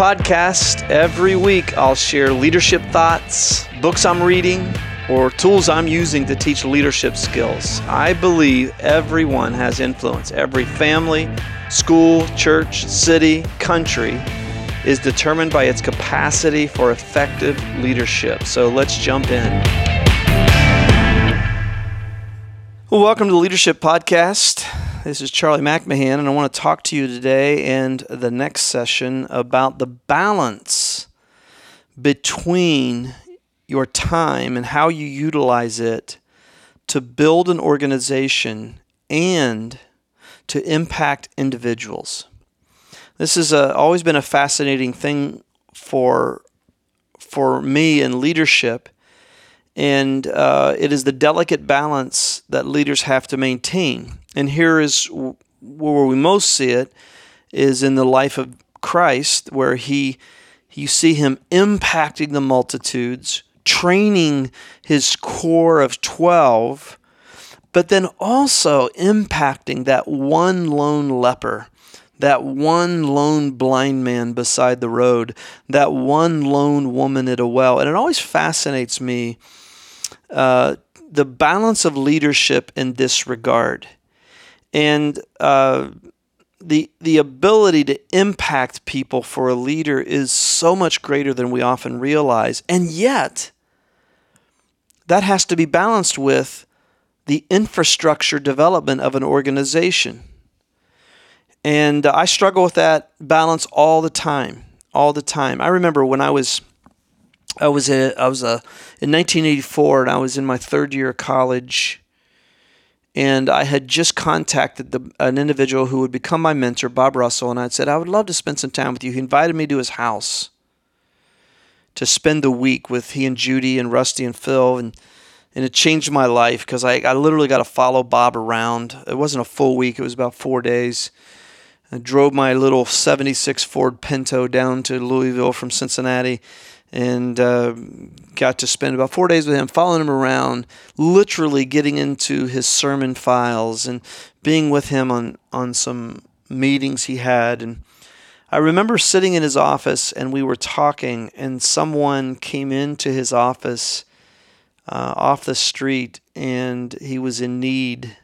podcast. Every week, I'll share leadership thoughts, books I'm reading, or tools I'm using to teach leadership skills. I believe everyone has influence. Every family, school, church, city, country is determined by its capacity for effective leadership. So let's jump in. Well, welcome to the Leadership Podcast. This is Charlie McMahon, and I want to talk to you today and the next session about the balance between your time and how you utilize it to build an organization and to impact individuals. This has always been a fascinating thing for for me in leadership, and uh, it is the delicate balance that leaders have to maintain and here is where we most see it is in the life of Christ, where he you see him impacting the multitudes, training his core of 12, but then also impacting that one lone leper, that one lone blind man beside the road, that one lone woman at a well. And it always fascinates me uh, the balance of leadership in this regard and uh, the the ability to impact people for a leader is so much greater than we often realize, and yet that has to be balanced with the infrastructure development of an organization. And I struggle with that balance all the time, all the time. I remember when I was I was a, I was a in 1984 and I was in my third year of college and I had just contacted the, an individual who would become my mentor, Bob Russell, and I said, I would love to spend some time with you. He invited me to his house to spend the week with he and Judy and Rusty and Phil, and, and it changed my life because I, I literally got to follow Bob around. It wasn't a full week, it was about four days. I drove my little 76 Ford Pinto down to Louisville from Cincinnati and uh, got to spend about four days with him, following him around, literally getting into his sermon files and being with him on, on some meetings he had. And I remember sitting in his office and we were talking, and someone came into his office uh, off the street and he was in need.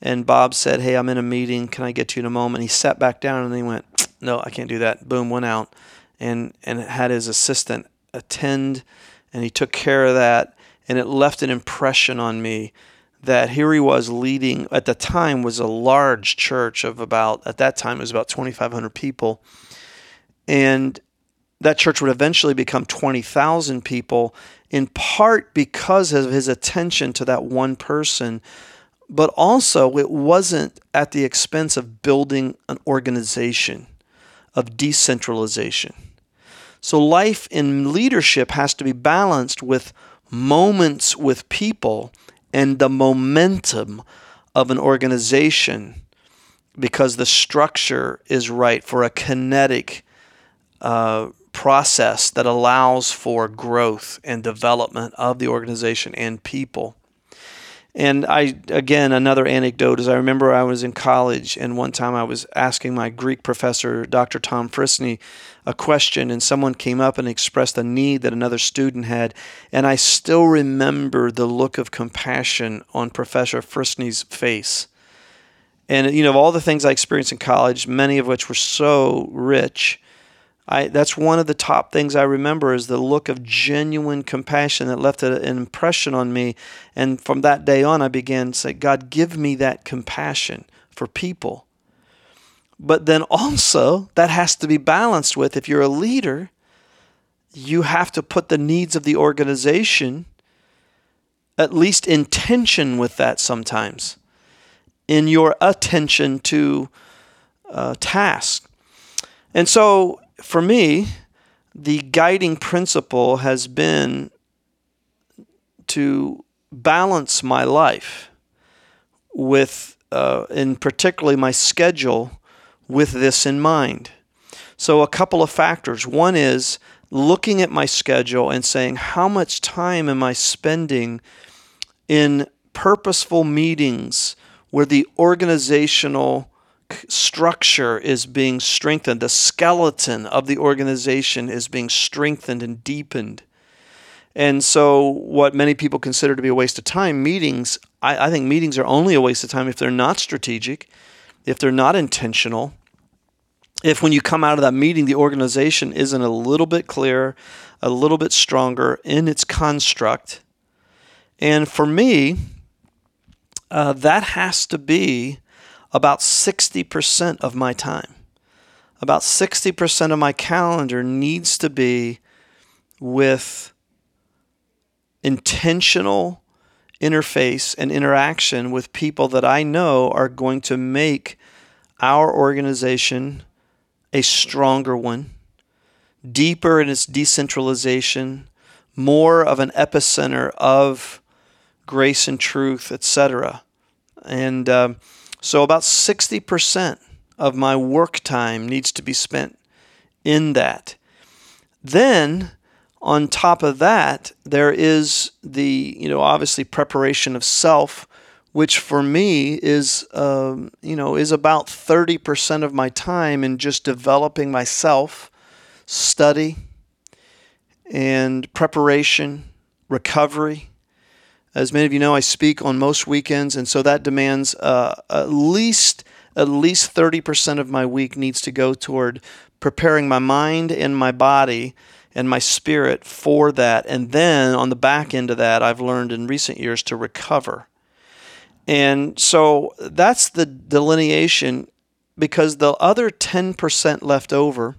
And Bob said, Hey, I'm in a meeting. Can I get you in a moment? He sat back down and he went, No, I can't do that. Boom, went out and and had his assistant attend and he took care of that and it left an impression on me that here he was leading at the time was a large church of about at that time it was about 2500 people. And that church would eventually become 20,000 people in part because of his attention to that one person but also it wasn't at the expense of building an organization of decentralization. So, life in leadership has to be balanced with moments with people and the momentum of an organization because the structure is right for a kinetic uh, process that allows for growth and development of the organization and people. And I, again, another anecdote is I remember I was in college, and one time I was asking my Greek professor, Dr. Tom Friskney, a question, and someone came up and expressed a need that another student had. And I still remember the look of compassion on Professor Friskney's face. And, you know, of all the things I experienced in college, many of which were so rich, I, that's one of the top things I remember is the look of genuine compassion that left an impression on me. And from that day on, I began to say, God, give me that compassion for people. But then also, that has to be balanced with if you're a leader, you have to put the needs of the organization at least in tension with that sometimes in your attention to uh, task. And so for me, the guiding principle has been to balance my life with, uh, in particularly my schedule, with this in mind. So, a couple of factors. One is looking at my schedule and saying, how much time am I spending in purposeful meetings where the organizational structure is being strengthened, the skeleton of the organization is being strengthened and deepened. And so, what many people consider to be a waste of time, meetings, I, I, think meetings are only a waste of time if they're not strategic, if they're not intentional, if when you come out of that meeting, the organization isn't a little bit clearer, a little bit stronger in its construct. And for me, uh, that has to be about 60% of my time. About 60% of my calendar needs to be with intentional interface and interaction with people that I know are going to make our organization a stronger one, deeper in its decentralization, more of an epicenter of grace and truth, etc. And um, so about 60% of my work time needs to be spent in that. Then, on top of that, there is the, you know, obviously preparation of self, which for me is, um, you know, is about 30% of my time in just developing myself, study, and preparation, recovery, as many of you know, I speak on most weekends, and so that demands uh, at least at least 30% of my week needs to go toward preparing my mind and my body and my spirit for that. And then on the back end of that, I've learned in recent years to recover. And so that's the delineation because the other 10% left over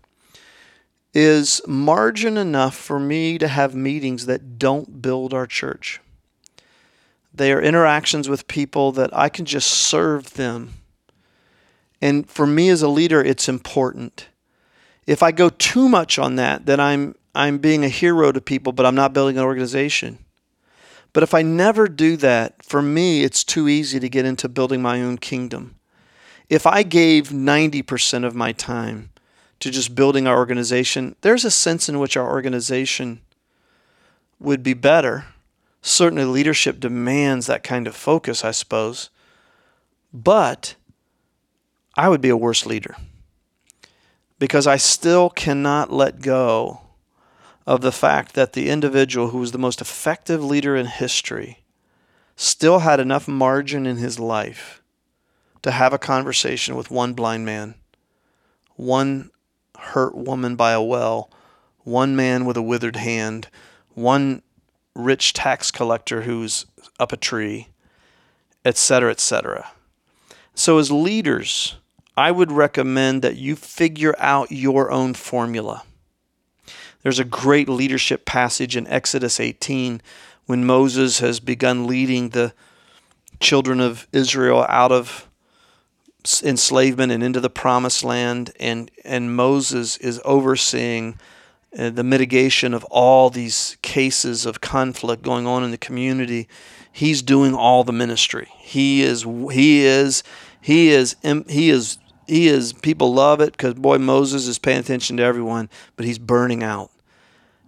is margin enough for me to have meetings that don't build our church. They are interactions with people that I can just serve them. And for me as a leader, it's important. If I go too much on that, then I'm I'm being a hero to people, but I'm not building an organization. But if I never do that, for me, it's too easy to get into building my own kingdom. If I gave 90% of my time to just building our organization, there's a sense in which our organization would be better Certainly, leadership demands that kind of focus, I suppose. But I would be a worse leader because I still cannot let go of the fact that the individual who was the most effective leader in history still had enough margin in his life to have a conversation with one blind man, one hurt woman by a well, one man with a withered hand, one rich tax collector who's up a tree, etc., etc. So, as leaders, I would recommend that you figure out your own formula. There's a great leadership passage in Exodus 18 when Moses has begun leading the children of Israel out of enslavement and into the promised land and and Moses is overseeing uh, the mitigation of all these cases of conflict going on in the community. He's doing all the ministry. He is he is he is he is he is people love it because boy Moses is paying attention to everyone, but he's burning out.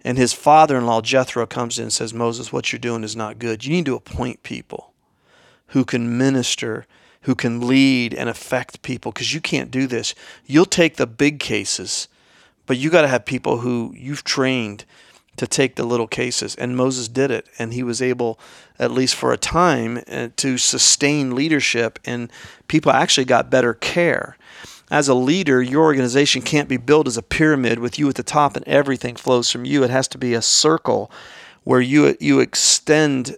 And his father-in-law Jethro comes in and says, "Moses, what you're doing is not good. You need to appoint people who can minister, who can lead and affect people because you can't do this. You'll take the big cases but you got to have people who you've trained to take the little cases. And Moses did it. And he was able, at least for a time, uh, to sustain leadership. And people actually got better care. As a leader, your organization can't be built as a pyramid with you at the top and everything flows from you. It has to be a circle where you, you extend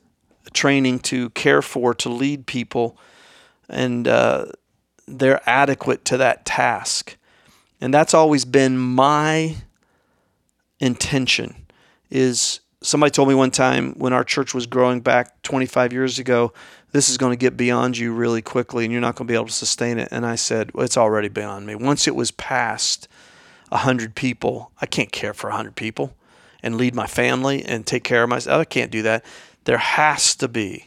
training to care for, to lead people, and uh, they're adequate to that task. And that's always been my intention is somebody told me one time when our church was growing back 25 years ago, this is going to get beyond you really quickly and you're not going to be able to sustain it. And I said, well, it's already beyond me. Once it was past 100 people, I can't care for 100 people and lead my family and take care of myself. I can't do that. There has to be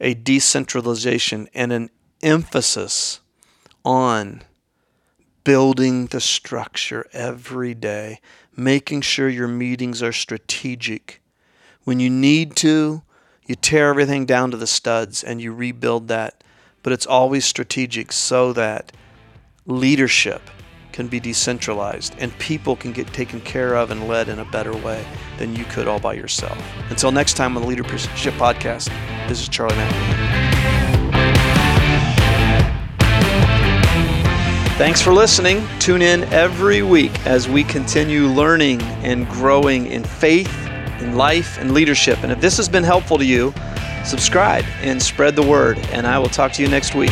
a decentralization and an emphasis on building the structure every day, making sure your meetings are strategic. When you need to, you tear everything down to the studs and you rebuild that. But it's always strategic so that leadership can be decentralized and people can get taken care of and led in a better way than you could all by yourself. Until next time on the Leadership Podcast, this is Charlie McNamee. Thanks for listening. Tune in every week as we continue learning and growing in faith, in life, and leadership. And if this has been helpful to you, subscribe and spread the word. And I will talk to you next week.